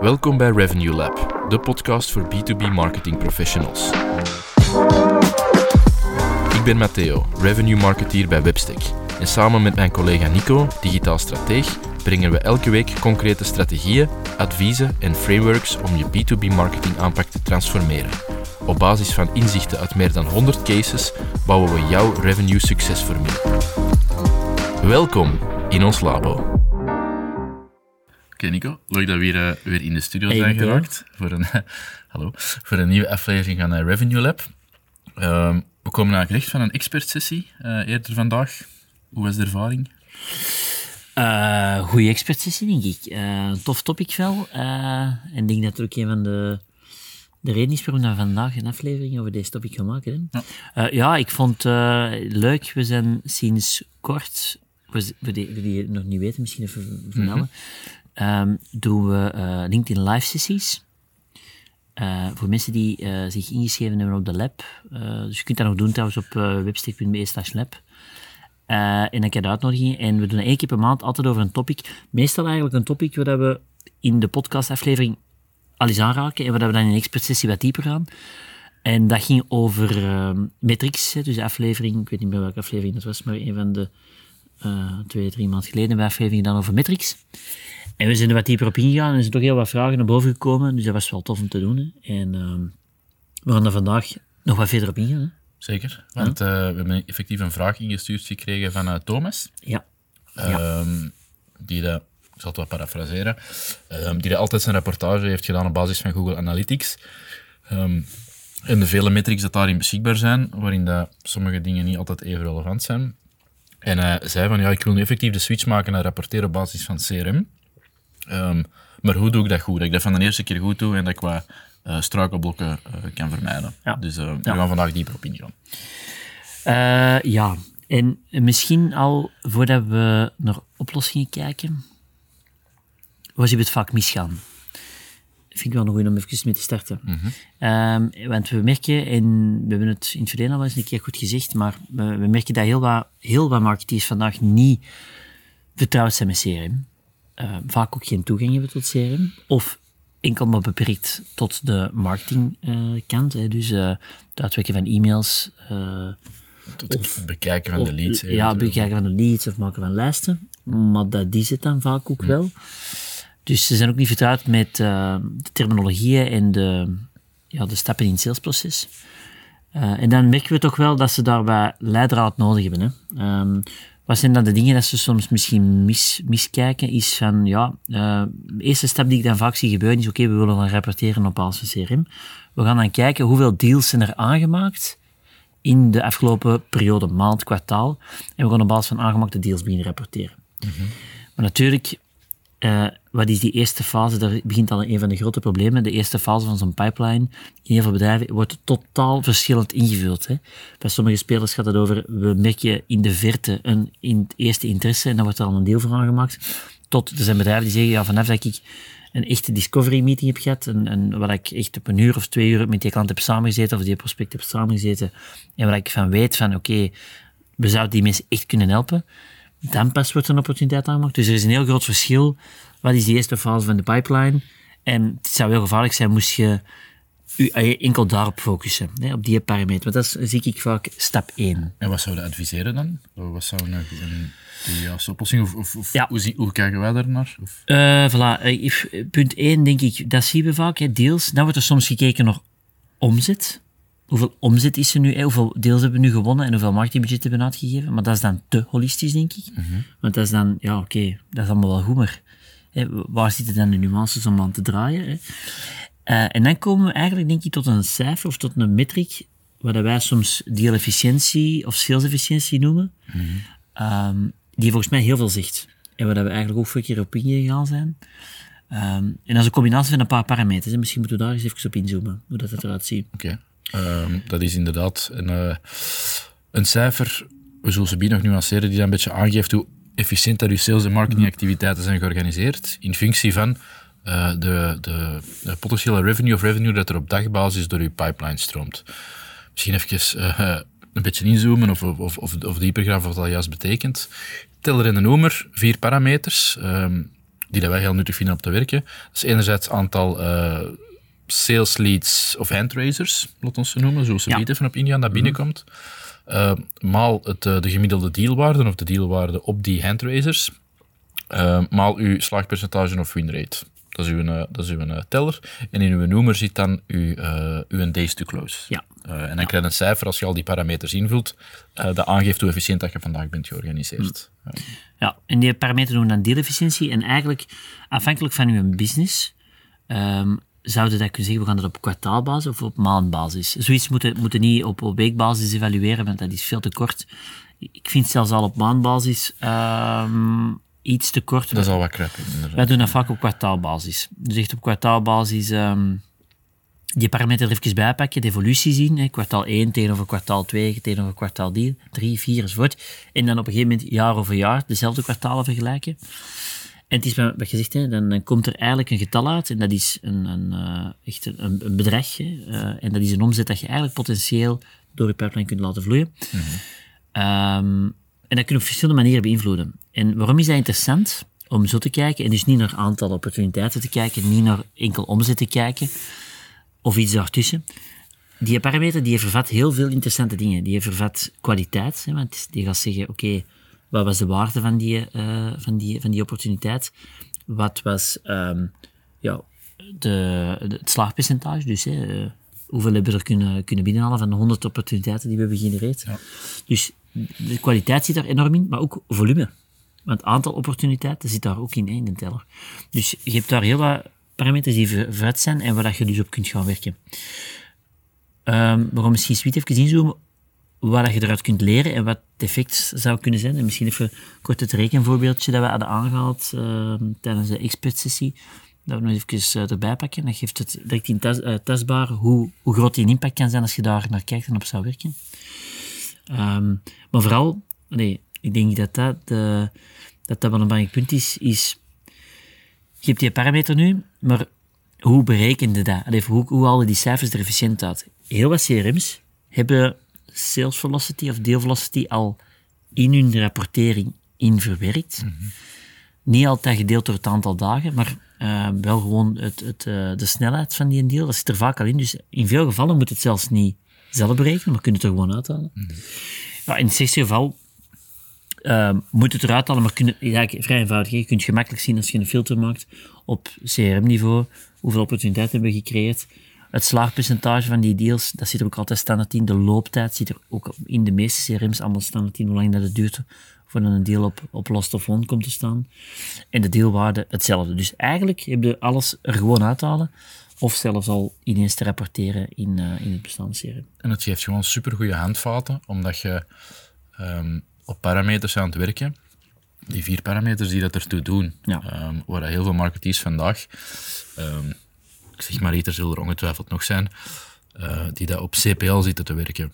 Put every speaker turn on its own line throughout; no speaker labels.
Welkom bij Revenue Lab, de podcast voor B2B marketing professionals. Ik ben Matteo, revenue marketeer bij Webstack. En samen met mijn collega Nico, digitaal strateeg, brengen we elke week concrete strategieën, adviezen en frameworks om je B2B marketing aanpak te transformeren. Op basis van inzichten uit meer dan 100 cases bouwen we jouw revenue succesformule. Welkom in ons labo. Oké Nico, leuk dat we weer, uh, weer in de studio
Hey,
zijn geraakt voor een, hallo, voor een nieuwe aflevering van eh, Revenue Lab. Ehm, we komen eigenlijk recht van een expertsessie eh eerder vandaag. Hoe was de ervaring?
Eh goeie expertsessie, denk ik. Eh, een tof topic wel. Eh, en ik denk dat ook een van de, de redenen is waarom we vandaag een aflevering over deze topic gaan maken. Hè?
Ja.
Ik vond het eh, leuk. We zijn sinds kort, voor die, die het nog niet weten, misschien even vermelden, ehm, doen we eh, LinkedIn live sessies. Eh, voor mensen die eh, zich ingeschreven hebben op de lab. Dus je kunt dat nog doen trouwens op webstick.be slash lab. En dan krijg je de uitnodiging. En we doen één keer per maand altijd over een topic. Meestal eigenlijk een topic waar we in de podcastaflevering al eens aanraken. En waar we dan in een expertsessie wat dieper gaan. En dat ging over ehm, metrics. Hè, dus de aflevering, ik weet niet meer welke aflevering dat was, maar een van de twee, drie maanden geleden een aflevering dan over metrics. En we zijn er wat dieper op ingegaan en er zijn toch heel wat vragen naar boven gekomen. Dus dat was wel tof om te doen. Hè. En ehm, we gaan er vandaag nog wat verder op ingaan. Hè.
Zeker, want eh, we hebben effectief een vraag ingestuurd gekregen van eh, Thomas.
Ja.
Ehm, die dat, ik zal het wat parafraseren, ehm, die dat altijd zijn rapportage heeft gedaan op basis van Google Analytics. En de vele metrics dat daarin beschikbaar zijn, waarin dat sommige dingen niet altijd even relevant zijn. En hij zei van, ja, ik wil nu effectief de switch maken naar rapporteren op basis van CRM. Ehm, maar hoe doe ik dat goed? Dat ik dat van de eerste keer goed doe en dat ik wat eh, struikelblokken eh, kan vermijden.
Ja.
Dus eh, we
Ja.
gaan vandaag dieper op ingaan.
Ja, en misschien al voordat we naar oplossingen kijken, zie je het vaak misgaan? Vind ik wel nog goed om even mee te starten. Ehm, want we merken, en we hebben het in het verleden al eens een keer goed gezegd, maar we, we merken dat heel wat, heel wat marketeers vandaag niet vertrouwd zijn met CRM. Eh, vaak ook geen toegang hebben tot CRM. Of enkel maar beperkt tot de marketingkant. hè. dus eh, het uitwerken van e-mails, eh,
Tot het bekijken van de
of,
leads.
Ja, bekijken van de leads of maken van lijsten. Maar dat is het dan vaak ook wel. Dus ze zijn ook niet vertrouwd met de terminologieën en de, ja, de stappen in het salesproces. En dan merken we toch wel dat ze daarbij leidraad nodig hebben. Hè. Ehm, wat zijn dan de dingen dat ze soms misschien mis, miskijken? Is van, ja, eh, de eerste stap die ik dan vaak zie gebeuren is, oké, we willen dan rapporteren op basis van CRM. We gaan dan kijken hoeveel deals zijn er aangemaakt in de afgelopen periode, maand, kwartaal. En we gaan op basis van aangemaakte deals beginnen rapporteren. Maar natuurlijk, eh, wat is die eerste fase? Daar begint al een van de grote problemen. De eerste fase van zo'n pipeline in heel veel bedrijven wordt totaal verschillend ingevuld. Hè. Bij sommige spelers gaat het over, we merken in de verte een eerste interesse en dan wordt er al een deel van aangemaakt. Tot, er zijn bedrijven die zeggen, ja, vanaf dat ik een echte discovery meeting heb gehad, en, en waar ik echt op een uur of twee uur met die klant heb samengezeten, of die prospect heb samengezeten, en waar ik van weet van, oké, we zouden die mensen echt kunnen helpen, dan pas wordt een opportuniteit aangemaakt. Dus er is een heel groot verschil. Wat is die eerste fase van de pipeline? En het zou heel gevaarlijk zijn moest je je enkel daarop focussen, hè, op die parameter. Want dat is, zie ik vaak stap 1.
En wat zouden adviseren dan? Wat zou een, de juiste oplossing? Of, of, of
Ja.
hoe, zie- hoe kijken wij daar naar? Of,
Eh voilà. Eh, punt 1 denk ik, dat zien we vaak, hè, deals. Dan wordt er soms gekeken naar omzet. Hoeveel omzet is er nu? Hoeveel deals hebben we nu gewonnen en hoeveel marketingbudget hebben we uitgegeven? Maar dat is dan te holistisch, denk ik. Want dat is dan, ja, oké, dat is allemaal wel goed, maar hè, waar zitten dan de nuances om aan te draaien? Hè? Eh, en dan komen we eigenlijk, denk ik, tot een cijfer of tot een metric, wat wij soms deal efficiëntie of sales efficiëntie noemen, Ehm, die volgens mij heel veel zegt. En waar we eigenlijk ook vorige keer op ingegaan zijn. Ehm, en dat is een combinatie van een paar parameters. hè. Misschien moeten we daar eens even op inzoomen, hoe dat, dat eruit ziet.
Oké. Ehm, dat is inderdaad een, eh, een cijfer, we zullen ze nog nuanceren, die dan een beetje aangeeft hoe efficiënt dat uw sales- en marketingactiviteiten zijn georganiseerd, in functie van eh, de, de, potentiële revenue of revenue dat er op dagbasis door uw pipeline stroomt. Misschien even eh, een beetje inzoomen of, of, of, of dieper gaan wat dat juist betekent. Teller en de noemer, vier parameters. Ehm, die dat wij heel nuttig vinden om te werken. Dat is enerzijds aantal sales leads of handraisers, laat ons ze noemen, zoals ze ja. even op ingaan, dat mhm. binnenkomt. Uh, maal het, de gemiddelde dealwaarde of de dealwaarde op die handraisers, maal uw slaagpercentage of winrate. Dat is uw, dat is uw teller. En in uw noemer zit dan uw, uw days to close.
Ja.
En dan krijg je een cijfer als je al die parameters invult, dat aangeeft hoe efficiënt dat je vandaag bent georganiseerd.
Hmm. Ja, en die parameters doen dan deelefficiëntie. En eigenlijk, afhankelijk van je business, um, zouden dat kunnen zeggen, we gaan dat op kwartaalbasis of op maandbasis. Zoiets moeten we niet op, op weekbasis evalueren, want dat is veel te kort. Ik vind zelfs al op maandbasis um, iets te kort.
Dat is al wat krap.
Wij doen dat vaak op kwartaalbasis. Dus echt op kwartaalbasis... Um, die parameter er even bijpakken, de evolutie zien, hè, kwartaal 1 tegenover kwartaal 2 tegenover kwartaal 3, 4 enzovoort. En dan op een gegeven moment jaar over jaar dezelfde kwartalen vergelijken. En het is wat gezegd, hè, dan, dan, komt er eigenlijk een getal uit en dat is een, een, uh, echt een, een bedrag. Hè, uh, en dat is een omzet dat je eigenlijk potentieel door je pipeline kunt laten vloeien. Mm -hmm. um, en dat kun je op verschillende manieren beïnvloeden. En waarom is dat interessant? Om zo te kijken, en dus niet naar aantal opportuniteiten te kijken, niet naar enkel omzet te kijken, of iets daartussen. Die parameter die vervat heel veel interessante dingen. Die vervat kwaliteit, hè, want die gaat zeggen, oké, wat was de waarde van die, uh, van die, van die opportuniteit? Wat was um, ja, de, de, het slaagpercentage? Dus hè, uh, hoeveel hebben we er kunnen, kunnen binnenhalen van de 100 opportuniteiten die we hebben gegenereerd? Ja. Dus de kwaliteit zit daar enorm in, maar ook volume. Want het aantal opportuniteiten zit daar ook in, in de teller. Dus je hebt daar heel wat parameters die vooruit zijn en waar je dus op kunt gaan werken. Um, waarom misschien Sweet even inzoomen wat je eruit kunt leren en wat het effect zou kunnen zijn. En misschien even kort het rekenvoorbeeldje dat we hadden aangehaald uh, tijdens de expert-sessie. Dat we nog even uh, erbij pakken. Dat geeft het direct in tas, uh, tastbaar hoe, hoe groot die impact kan zijn als je daar naar kijkt en op zou werken. Um, maar vooral, nee, ik denk dat dat, de, dat, dat wel een belangrijk punt is, is je hebt die parameter nu, maar hoe berekende dat? Allee, hoe, hoe halen die cijfers er efficiënt uit? Heel wat CRM's hebben sales velocity of deal velocity al in hun rapportering in verwerkt. Mm -hmm. Niet altijd gedeeld door het aantal dagen, maar uh, wel gewoon het, het, uh, de snelheid van die deal. Dat zit er vaak al in. Dus in veel gevallen moet het zelfs niet zelf berekenen, maar kun je het er gewoon uithalen. Mm -hmm. ja, in het slechtste geval uh, moet het eruit halen, maar kun je, vrij eenvoudig. Je kunt gemakkelijk zien als je een filter maakt op CRM-niveau, hoeveel opportuniteiten hebben we gecreëerd. Het slaagpercentage van die deals, dat zit er ook altijd standaard in. De looptijd zit er ook in de meeste CRM's allemaal standaard in, hoe lang dat het duurt voordat een deal op, op lost of won komt te staan. En de dealwaarde hetzelfde. Dus eigenlijk heb je alles er gewoon uithalen of zelfs al ineens te rapporteren in, uh, in het bestaande CRM.
En het geeft gewoon supergoeie handvaten, omdat je um, op parameters aan het werken. Die vier parameters die dat ertoe doen. Ja. Um, waar heel veel marketeers vandaag, um, ik zeg maar iets, er zullen er ongetwijfeld nog zijn, uh, die dat op CPL zitten te werken.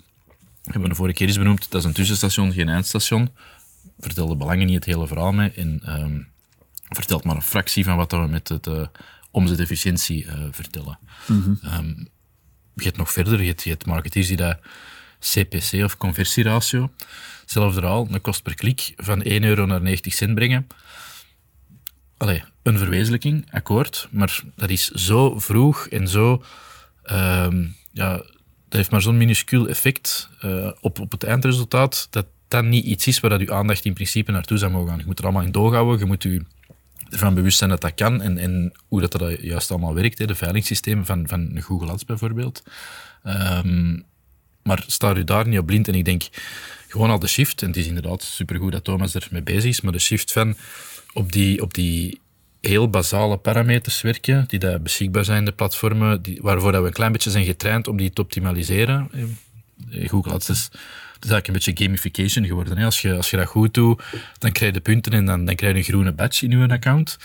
We hebben de vorige keer eens benoemd, dat is een tussenstation, geen eindstation. Vertel de belangen niet het hele verhaal mee en um, vertelt maar een fractie van wat we met het uh, omzetefficiëntie uh, vertellen. Mm -hmm. je hebt nog verder, je hebt, je hebt marketeers die dat CPC of conversieratio, Hetzelfde verhaal, een kost per klik van 1 euro naar 90 cent brengen. Allee, een verwezenlijking, akkoord, maar dat is zo vroeg en zo... Um, ja, dat heeft maar zo'n minuscuul effect uh, op, op het eindresultaat, dat dat niet iets is waar dat uw aandacht in principe naartoe zou mogen gaan. Je moet er allemaal in doorhouden, je moet u ervan bewust zijn dat dat kan en, en hoe dat, dat juist allemaal werkt, de veilingssystemen van, van Google Ads bijvoorbeeld. Um, maar sta u daar niet op blind. En ik denk gewoon al de shift, en het is inderdaad supergoed dat Thomas ermee bezig is, maar de shift van op die, op die heel basale parameters werken, die daar beschikbaar zijn, de platformen, die, waarvoor dat we een klein beetje zijn getraind om die te optimaliseren. Eh, Google Ads is, het is eigenlijk een beetje gamification geworden. Hè? Als, je, als je dat goed doet, dan krijg je punten en dan, dan krijg je een groene badge in je account.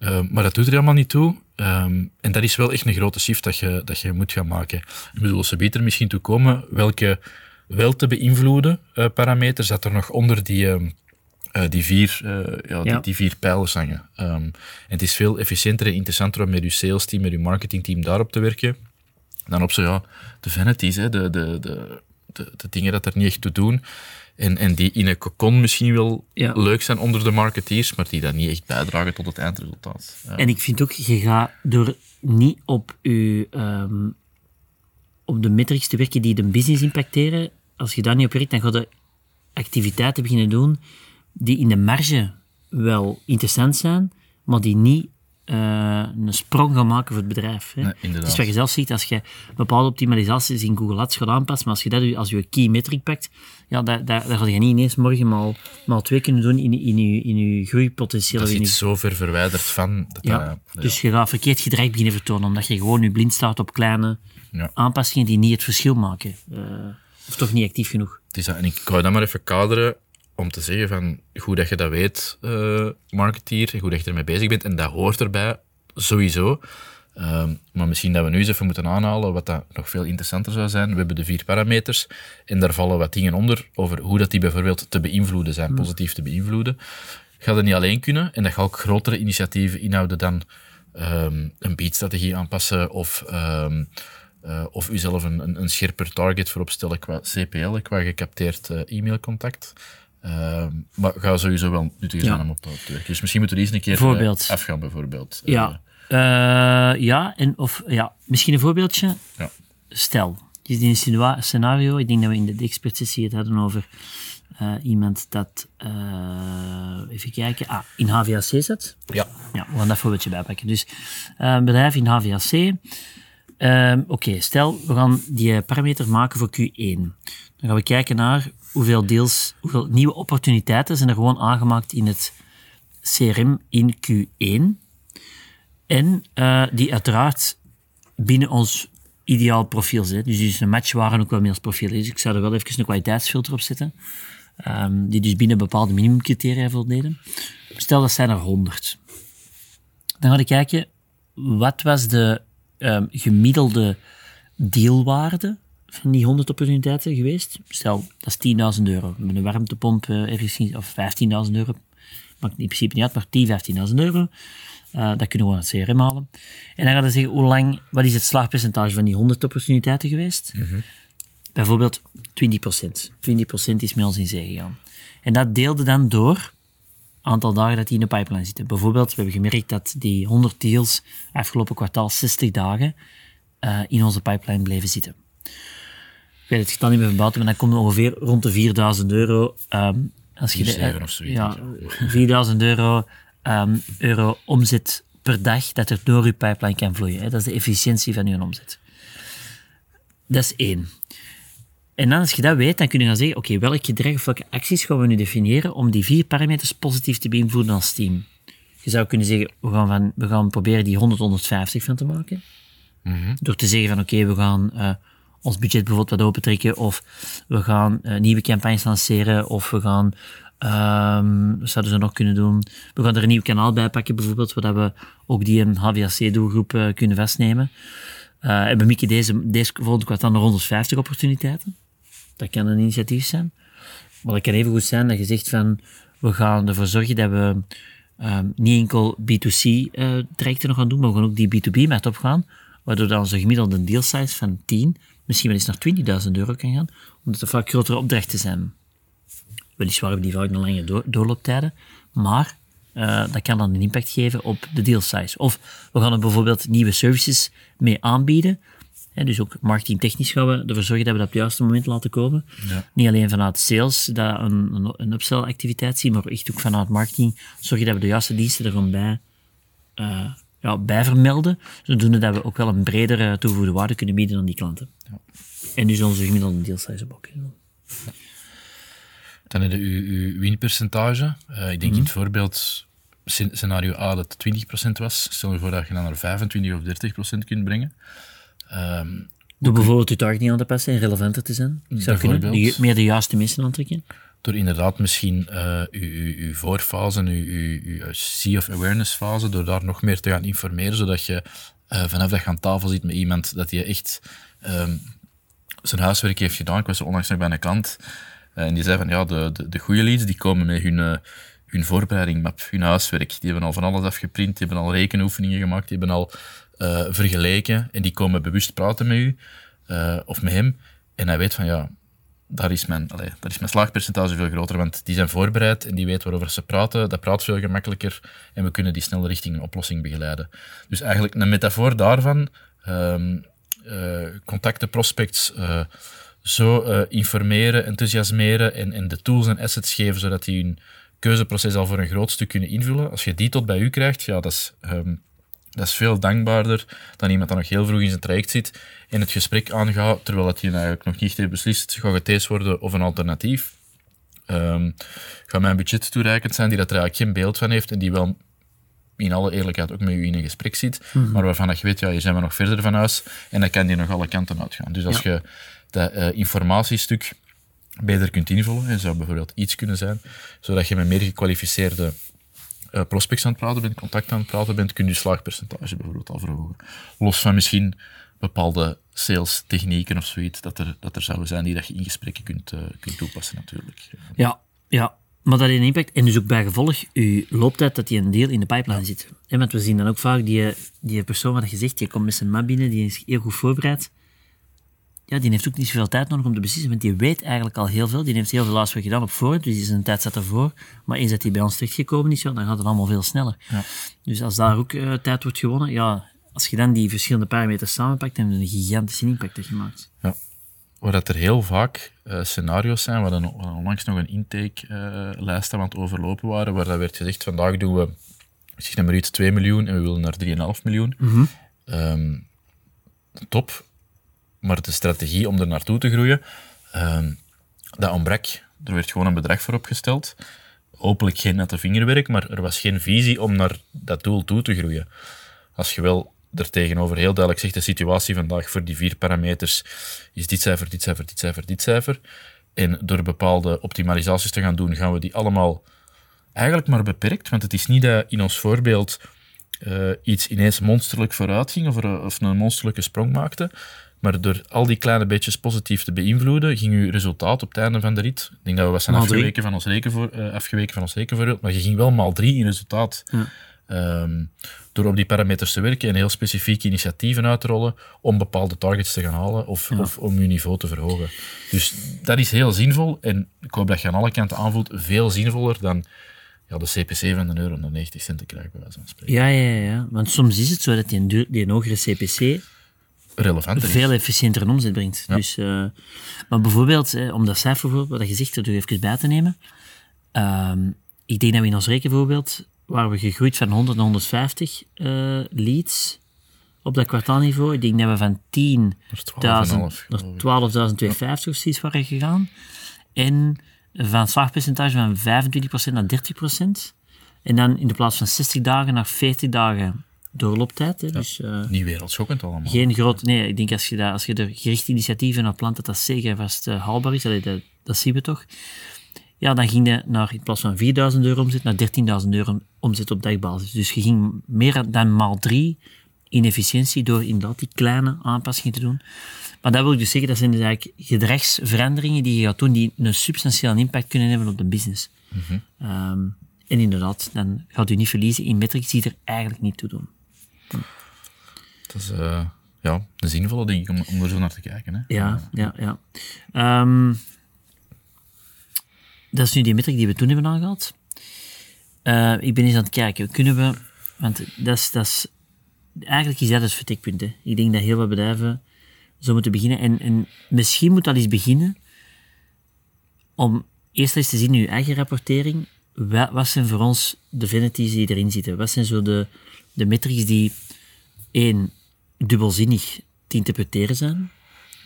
Uh, maar dat doet er helemaal niet toe. Um, en dat is wel echt een grote shift dat je, dat je moet gaan maken. Ik bedoel, ze beter misschien toe komen welke wel te beïnvloeden uh, parameters dat er nog onder die, uh, die, vier, ja, die, die, vier pijlers hangen. Um, en het is veel efficiënter en interessanter om met je sales team, met je marketing team daarop te werken, dan op zo, ja, de vanities, hè, de, de, de, de, de dingen dat er niet echt toe doen. En, en die in een cocon misschien wel
Ja.
leuk zijn onder de marketeers, maar die dan niet echt bijdragen tot het eindresultaat.
En ik vind ook, je gaat door niet op, je, ehm, op de metrics te werken die de business impacteren, als je daar niet op werkt, dan ga je activiteiten beginnen doen die in de marge wel interessant zijn, maar die niet eh, een sprong gaan maken voor het bedrijf. Hè.
Nee,
is wat je zelf ziet, als je bepaalde optimalisaties in Google Ads gaat aanpassen, maar als je dat als je key metric pakt, ja, daar, daar, daar ga je niet ineens morgen maal, maal twee kunnen doen in, in, je, in je groeipotentieel.
dat is
je-
iets zo ver verwijderd van. Dat
ja,
dat-
dus je gaat verkeerd gedrag beginnen vertonen, omdat je gewoon je blind staat op kleine
Ja.
aanpassingen die niet het verschil maken. Eh, of toch niet actief genoeg.
Het is dat. En ik wou dat maar even kaderen om te zeggen van goed dat je dat weet, eh marketeer, goed dat je ermee bezig bent. En dat hoort erbij, sowieso. Ehm, maar misschien dat we nu eens even moeten aanhalen wat dat nog veel interessanter zou zijn. We hebben de vier parameters en daar vallen wat dingen onder over hoe dat die bijvoorbeeld te beïnvloeden zijn, positief te beïnvloeden. Gaat dat niet alleen kunnen en dat gaat ook grotere initiatieven inhouden dan ehm, een beatstrategie aanpassen of, eh, of uzelf een, een, een scherper target voor opstellen qua CPL, qua gecapteerd eh, e-mailcontact. Ehm, maar ga sowieso wel nuttig zijn
Ja.
om op te werken. Dus misschien moeten we die eens een keer
Voorbeeld.
eh, afgaan, bijvoorbeeld. Eh,
Ja, Eh, ja, en of, ja, misschien een voorbeeldje.
ja.
Stel, het is een scenario, ik denk dat we in de expertsessie het hadden over eh, iemand dat, even kijken, ah, in HVAC zit.
Ja.
Ja, we gaan dat voorbeeldje bijpakken. Dus een bedrijf in HVAC. Ehm, Oké, stel, we gaan die parameter maken voor Q1. Dan gaan we kijken naar hoeveel deals, hoeveel nieuwe opportuniteiten zijn er gewoon aangemaakt in het CRM in Q1. En eh, die uiteraard binnen ons ideaal profiel zit. Dus die is een matchware ook wel mee als profiel is. Ik zou er wel even een kwaliteitsfilter op zetten. ehm, die dus binnen bepaalde minimumcriteria voldeden. Stel dat zijn er 100. Dan ga ik kijken, wat was de ehm, gemiddelde dealwaarde van die 100 opportuniteiten geweest? Stel, dat is 10.000 euro. Met een warmtepomp ergens, in- of 15.000 euro. Maakt in principe niet uit, maar 10, 15.000 euro. Eh, dat kunnen we aan het CRM halen. En dan gaan we zeggen, hoe lang, wat is het slaagpercentage van die 100 opportuniteiten geweest? Bijvoorbeeld 20%. 20% is met ons in zee gegaan. En dat deelde dan door aantal dagen dat die in de pipeline zitten. Bijvoorbeeld, we hebben gemerkt dat die 100 deals afgelopen kwartaal 60 dagen eh, in onze pipeline bleven zitten. Ik weet het getal niet meer van buiten, maar dan komt ongeveer rond de 4000 euro. ehm, als je de-
4,7 of zoiets,
Ja, 4000 euro, ehm, euro omzet per dag dat er door uw pipeline kan vloeien. Hè. Dat is de efficiëntie van uw omzet. Dat is één. En dan als je dat weet, dan kun je gaan zeggen, oké, welk gedrag of welke acties gaan we nu definiëren om die vier parameters positief te beïnvloeden als team? Je zou kunnen zeggen, we gaan, van, we gaan proberen die 100, 150 van te maken. Door te zeggen van, oké, we gaan eh, ons budget bijvoorbeeld wat opentrekken, of we gaan eh, nieuwe campagnes lanceren, of we gaan, ehm, wat zouden ze nog kunnen doen? We gaan er een nieuw kanaal bij pakken, bijvoorbeeld, zodat we ook die een HVAC-doelgroep eh, kunnen vastnemen. En we mikken deze, deze volgende kwartaal naar 150 opportuniteiten. Dat kan een initiatief zijn. Maar het kan even goed zijn dat je zegt van, we gaan ervoor zorgen dat we ehm, niet enkel B2C-trajecten nog gaan doen, maar we gaan ook die B2B-markt opgaan, waardoor dat onze gemiddelde deal size van 10 misschien wel eens naar 20.000 euro kan gaan, omdat er vaak grotere opdrachten zijn. Weliswaar hebben die vaak een lange door- doorlooptijden, maar eh, dat kan dan een impact geven op de deal size. Of we gaan er bijvoorbeeld nieuwe services mee aanbieden. Hè, dus ook marketingtechnisch gaan we ervoor zorgen dat we dat op het juiste moment laten komen.
Ja.
Niet alleen vanuit sales, dat een, een, een upsell activiteit zien, maar echt ook vanuit marketing. Zorgen dat we de juiste diensten er gewoon bij, eh, ja, bij vermelden. Zodoende dat we ook wel een bredere toegevoegde waarde kunnen bieden aan die klanten. En dus onze gemiddelde deal size ook.
Dan heb je uw, winpercentage. Eh, ik denk in het voorbeeld scen- scenario A dat het 20% was. Stel je voor dat je dan naar 25 of 30% kunt brengen. Ehm,
Door bijvoorbeeld je targeting aan te passen en relevanter te zijn. Zou kunnen de, meer de juiste mensen aantrekken.
door inderdaad misschien eh, uw, uw, uw voorfase, uw, uw, uw sea of awareness fase, door daar nog meer te gaan informeren, zodat je eh, vanaf dat je aan tafel zit met iemand, dat je echt ehm, zijn huiswerk heeft gedaan. Ik was onlangs nog bij een klant eh, en die zei van ja, de, de, de goede leads die komen met hun, hun voorbereiding map, hun huiswerk. Die hebben al van alles afgeprint, die hebben al rekenoefeningen gemaakt, die hebben al eh, vergeleken en die komen bewust praten met u eh, of met hem. En hij weet van ja, daar is, mijn, allee, daar is mijn slaagpercentage veel groter, want die zijn voorbereid en die weten waarover ze praten. Dat praat veel gemakkelijker en we kunnen die snel richting een oplossing begeleiden. Dus eigenlijk een metafoor daarvan, um, uh, contacten, prospects, uh, zo uh, informeren, enthousiasmeren en, en de tools en assets geven, zodat die hun keuzeproces al voor een groot stuk kunnen invullen. Als je die tot bij u krijgt, ja, dat is, um, dat is veel dankbaarder dan iemand dat nog heel vroeg in zijn traject zit en het gesprek aangaat, terwijl dat hij eigenlijk nog niet heeft beslist, gaat het deze worden of een alternatief. Um, gaat mijn budget toereikend zijn, die dat er eigenlijk geen beeld van heeft en die wel in alle eerlijkheid ook met u in een gesprek zit, mm -hmm. maar waarvan dat je weet, ja, je zijn we nog verder van huis en dan kan die nog alle kanten uitgaan. Dus als ja. je dat uh, informatiestuk beter kunt invullen, en zou bijvoorbeeld iets kunnen zijn, zodat je met meer gekwalificeerde uh, prospects aan het praten bent, contact aan het praten bent, kun je slaagpercentage bijvoorbeeld al verhogen. Los van misschien bepaalde sales technieken of zoiets dat er, dat er zouden zijn die dat je in gesprekken kunt, uh, kunt toepassen natuurlijk.
Ja, ja. Maar dat heeft een impact. En dus ook bij gevolg, uw looptijd dat die een deel in de pipeline zit. Want we zien dan ook vaak die, die persoon wat je zegt, die komt met zijn map binnen, die is heel goed voorbereid. Ja, die heeft ook niet zoveel tijd nodig om te beslissen, want die weet eigenlijk al heel veel. Die heeft heel veel luisteren gedaan op voor, dus die is een tijd zat ervoor. Maar eens dat hij bij ons terechtgekomen is, ja, dan gaat het allemaal veel sneller. Ja. Dus als daar ook uh, tijd wordt gewonnen, ja, als je dan die verschillende parameters samenpakt, dan heb je een gigantische impact gemaakt.
Ja. Waar dat er heel vaak uh, scenario's zijn, waar dan onlangs nog een intake-lijst uh, aan het overlopen waren, waar dat werd gezegd, vandaag doen we, zeg maar iets, 2 miljoen en we willen naar 3,5 miljoen. Mm -hmm. um, top, maar de strategie om er naartoe te groeien, um, dat ontbrak. Er werd gewoon een bedrag voor opgesteld. Hopelijk geen nette vingerwerk, maar er was geen visie om naar dat doel toe te groeien. Als je wel er tegenover heel duidelijk zegt, de situatie vandaag voor die vier parameters is dit cijfer, dit cijfer, dit cijfer, dit cijfer. En door bepaalde optimalisaties te gaan doen, gaan we die allemaal eigenlijk maar beperkt. Want het is niet dat in ons voorbeeld uh, iets ineens monsterlijk vooruit ging of, of een monsterlijke sprong maakte. Maar door al die kleine beetjes positief te beïnvloeden, ging uw resultaat op het einde van de rit. Ik denk dat we wat zijn afgeweken van, ons rekenvoor, uh, afgeweken van ons rekenvoorbeeld, maar je ging wel maal drie in resultaat.
Ja.
Um, door op die parameters te werken en heel specifieke initiatieven uit te rollen om bepaalde targets te gaan halen of,
Ja.
of om je niveau te verhogen. Dus dat is heel zinvol en ik hoop dat je aan alle kanten aanvoelt veel zinvoller dan ja, de CPC van een euro en de 90 cent te krijgen, bij wijze van spreken.
Ja, ja, ja. Want soms is het zo dat die, die hogere CPC
Relevant is.
veel efficiënter een omzet brengt.
Ja.
Dus, eh, maar bijvoorbeeld, eh, om dat cijfer bijvoorbeeld, wat je zegt, er even bij te nemen. Ehm, ik denk dat we in ons rekenvoorbeeld waren we gegroeid van 100 naar 150 eh, leads op dat kwartaalniveau. Ik denk dat we van 10
Dat is 12,5
naar
geloof ik.
12.250 of zoiets waren gegaan. En van slaagpercentage van 25% naar 30%. En dan in de plaats van 60 dagen naar 40 dagen doorlooptijd. Hè. Dus eh,
Niet wereldschokkend allemaal.
geen groot... Nee, ik denk als je, dat, als je er gerichte initiatieven naar plant, dat dat zeker vast eh, haalbaar is. Allee, dat, dat zien we toch. Ja, dan ging je naar, in plaats van 4.000 euro omzet, naar 13.000 euro omzet op dagbasis. Dus je ging meer dan maal drie in efficiëntie door inderdaad die kleine aanpassingen te doen. Maar dat wil ik dus zeggen, dat zijn dus eigenlijk gedragsveranderingen die je gaat doen, die een substantiële impact kunnen hebben op de business. Ehm, en inderdaad, dan gaat u niet verliezen in metrics die er eigenlijk niet toe doen.
Dat is eh, ja, een zinvolle ding om, om er zo naar te kijken. Hè.
Ja, ja, ja. Ehm, dat is nu die metric die we toen hebben aangehaald. Eh, ik ben eens aan het kijken. Kunnen we... Want dat is, dat is, eigenlijk is dat het vertrekpunt. Hè. Ik denk dat heel veel bedrijven zo moeten beginnen. En, en misschien moet dat eens beginnen om eerst eens te zien in je eigen rapportering. Wat, wat zijn voor ons de vanities die erin zitten? Wat zijn zo de, de metrics die één, dubbelzinnig te interpreteren zijn?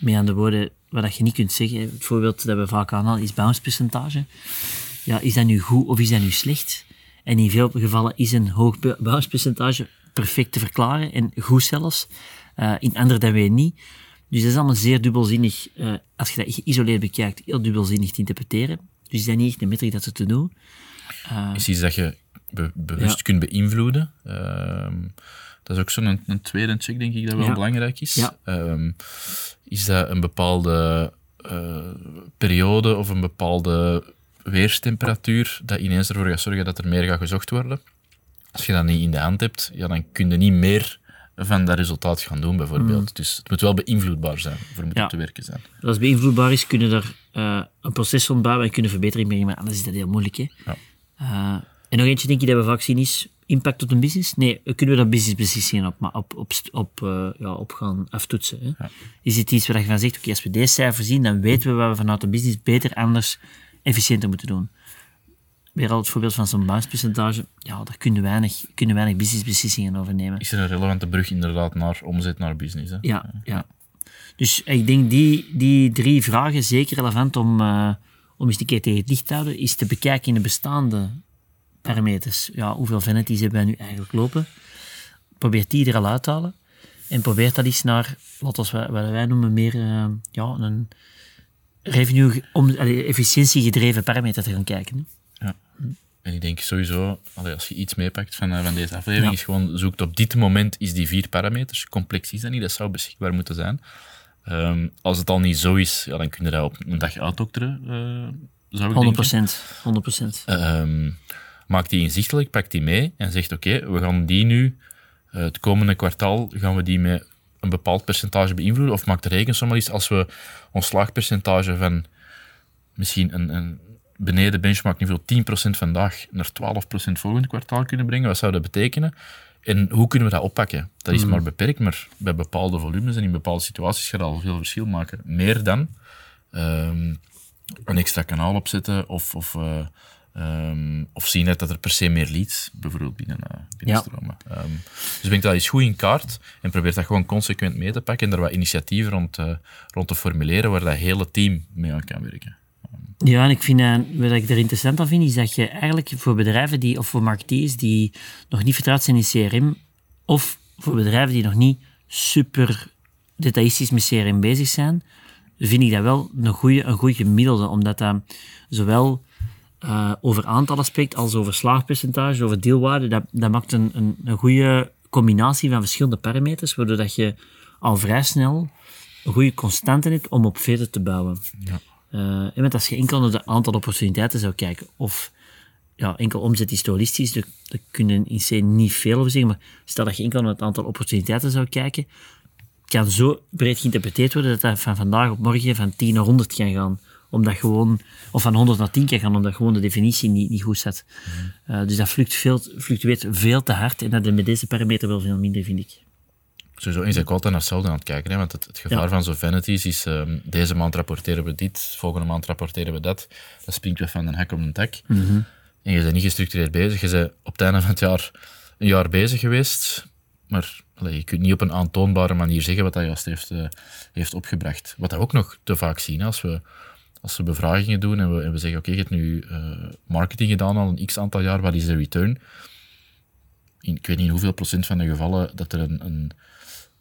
Met andere woorden, wat je niet kunt zeggen. Het voorbeeld dat we vaak aanhalen is bounce percentage. Ja, is dat nu goed of is dat nu slecht? En in veel gevallen is een hoog bounce percentage perfect te verklaren en goed zelfs. Eh, in andere dan weer niet. Dus dat is allemaal zeer dubbelzinnig, eh, als je dat geïsoleerd bekijkt, heel dubbelzinnig te interpreteren. Dus is dat niet echt een metric dat ze te doen.
is iets dat je be- bewust
Ja.
kunt beïnvloeden. Ehm, dat is ook zo'n een, een tweede check, denk ik, dat wel
Ja.
belangrijk is.
Ja.
Ehm, is dat een bepaalde eh, periode of een bepaalde weerstemperatuur dat ineens ervoor gaat zorgen dat er meer gaat gezocht worden? Als je dat niet in de hand hebt, ja, dan kun je niet meer van dat resultaat gaan doen, bijvoorbeeld. Dus het moet wel beïnvloedbaar zijn voor
Ja.
op te werken zijn.
Als het beïnvloedbaar is, kunnen er eh, een proces ontbouwen en kunnen verbetering brengen, maar anders is dat heel moeilijk. Hè?
Ja.
Eh, en nog eentje, denk je, dat we vaak zien is impact op een business? Nee, kunnen we daar businessbeslissingen op, maar op, op, op, eh, ja, op gaan aftoetsen? Hè?
Ja.
Is het iets waar je van zegt, oké, als we deze cijfer zien, dan weten we wat we vanuit de business beter, anders, efficiënter moeten doen? Weer al het voorbeeld van zo'n bounce-percentage. Ja, daar kunnen weinig, kunnen weinig businessbeslissingen over nemen.
Is er een relevante brug inderdaad naar omzet naar business? Hè?
Ja, ja. Dus ik denk die, die drie vragen zeker relevant om, eh, om eens een keer tegen het licht te houden, is te bekijken in de bestaande parameters. Ja, hoeveel vanities hebben wij nu eigenlijk lopen? Probeer die er al uit te halen. En probeer dat eens naar, wat, als wij, wat wij noemen, meer eh, ja, een revenue, om, allee, efficiëntiegedreven parameter te gaan kijken. hè.
En ik denk sowieso, als je iets meepakt van, eh, van deze aflevering,
Ja.
is gewoon zoekt op dit moment is die vier parameters. Complex is dat niet, dat zou beschikbaar moeten zijn. Ehm, als het al niet zo is, ja, dan kun je dat op een dag uitdokteren, eh zou ik
100
denken.
100%
Ehm, maak die inzichtelijk, pak die mee en zegt oké, we gaan die nu, eh, het komende kwartaal, gaan we die met een bepaald percentage beïnvloeden. Of maak de rekensom maar eens, als we ons slaagpercentage van misschien een, een beneden benchmark niveau 10% vandaag naar 12% volgend kwartaal kunnen brengen, wat zou dat betekenen? En hoe kunnen we dat oppakken? Dat is maar beperkt, maar bij bepaalde volumes en in bepaalde situaties gaat dat al veel verschil maken. Meer dan ehm, een extra kanaal opzetten of, of, eh, ehm, of zien dat er per se meer leads bijvoorbeeld binnen, eh, binnenstromen. Ehm, dus breng dat eens goed in kaart en probeer dat gewoon consequent mee te pakken en er wat initiatieven rond, eh, rond te formuleren waar dat hele team mee aan kan werken.
Ja, en ik vind, wat ik er interessant aan vind, is dat je eigenlijk voor bedrijven die, of voor marketeers die nog niet vertrouwd zijn in CRM, of voor bedrijven die nog niet super detailistisch met CRM bezig zijn, vind ik dat wel een goede een gemiddelde, omdat dat zowel eh, over aantallen spreekt als over slaagpercentage, over deelwaarde. Dat, dat maakt een, een, een goede combinatie van verschillende parameters, waardoor dat je al vrij snel een goede constante hebt om op verder te bouwen.
Ja.
Eh, en als je enkel naar de aantal opportuniteiten zou kijken, of ja, enkel omzet is holistisch, daar, daar kunnen in C niet veel over zeggen, maar stel dat je enkel naar het aantal opportuniteiten zou kijken, kan zo breed geïnterpreteerd worden dat dat van vandaag op morgen van 10 naar 100 kan gaan. Omdat gewoon, of van 100 naar 10 kan gaan, omdat gewoon de definitie niet, niet goed zat. Eh, dus dat fluct veel, fluctueert veel te hard en dat met deze parameter wel veel minder, vind ik.
Sowieso is altijd naar hetzelfde aan het kijken. Hè? Want het, het gevaar
Ja.
van zo'n vanities is, ehm, deze maand rapporteren we dit, volgende maand rapporteren we dat. Dat springt weg van een hek op een tak. En je bent niet gestructureerd bezig. Je bent op het einde van het jaar een jaar bezig geweest. Maar allee, je kunt niet op een aantoonbare manier zeggen wat dat juist heeft, eh, heeft opgebracht. Wat we ook nog te vaak zien, als we, als we bevragingen doen en we, en we zeggen, oké, je hebt nu eh, marketing gedaan al een x aantal jaar, wat is de return? In, ik weet niet in hoeveel procent van de gevallen dat er een, een,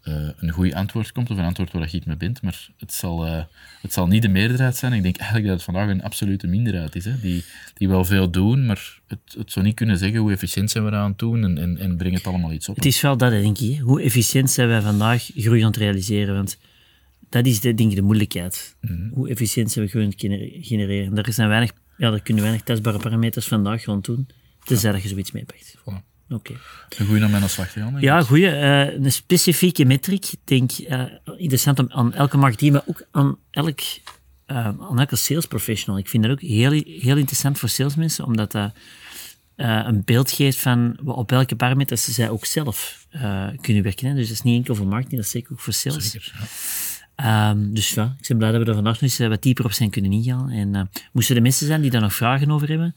eh, een goed antwoord komt, of een antwoord waar je het mee bent, maar het zal, eh, het zal niet de meerderheid zijn. Ik denk eigenlijk dat het vandaag een absolute minderheid is, hè, die, die wel veel doen, maar het, het zou niet kunnen zeggen hoe efficiënt zijn we aan het doen en, en, en brengt het allemaal iets op.
Het is wel dat, denk ik. Hoe efficiënt zijn wij vandaag groei aan het realiseren? Want dat is de, denk ik de moeilijkheid. Hoe efficiënt zijn we groei aan het gener- genereren? Daar, zijn weinig, ja, daar kunnen weinig testbare parameters vandaag gewoon doen, tenzij dat je zoiets meepakt.
Voilà.
Oké.
Een goeie slag gaan. ik.
Ja, goeie. eh, een specifieke metric, ik denk eh, interessant om aan elke marketeer, maar ook aan, elk, eh, aan elke sales professional. Ik vind dat ook heel, heel interessant voor salesmensen, omdat dat een beeld geeft van op welke parameters zij ook zelf kunnen werken. Hè. Dus dat is niet enkel voor marketing, dat is zeker ook voor sales.
Zeker, ja.
Ehm, dus ja, ik ben blij dat we er vandaag nog eens wat dieper op zijn kunnen ingaan. En moesten er mensen zijn die daar nog vragen over hebben,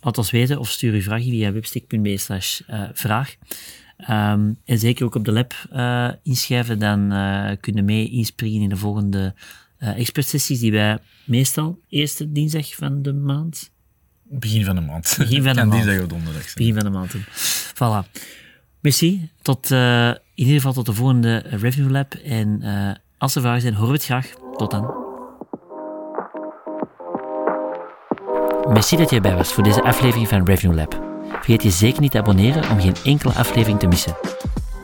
laat ons weten of stuur uw vraag via webstick.be slash eh, vraag. Ehm, en zeker ook op de lab eh, inschrijven, dan eh kunnen mee inspringen in de volgende eh expertsessies die wij meestal eerste dinsdag van de maand,
Begin van de maand.
Begin van de maand.
dinsdag of donderdag zijn.
begin van de maand. Voilà. Merci. Tot, in ieder geval tot de volgende Revenue Lab. En als er vragen zijn, horen we het graag. Tot dan. Merci dat je erbij was voor deze aflevering van Revenue Lab. Vergeet je zeker niet te abonneren om geen enkele aflevering te missen.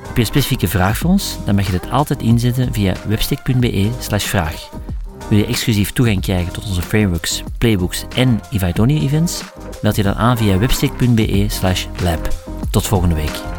Heb je een specifieke vraag voor ons? Dan mag je dit altijd inzetten via webstick.be slash vraag. Wil je exclusief toegang krijgen tot onze frameworks, playbooks en Ivaidonia events? Meld je dan aan via webstick.be slash lab. Tot volgende week.